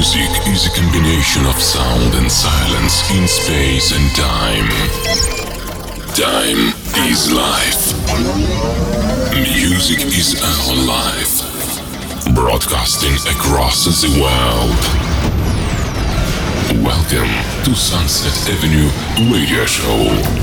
Music is a combination of sound and silence in space and time. Time is life. Music is our life. Broadcasting across the world. Welcome to Sunset Avenue Radio Show.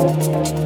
Música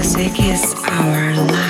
music is our life.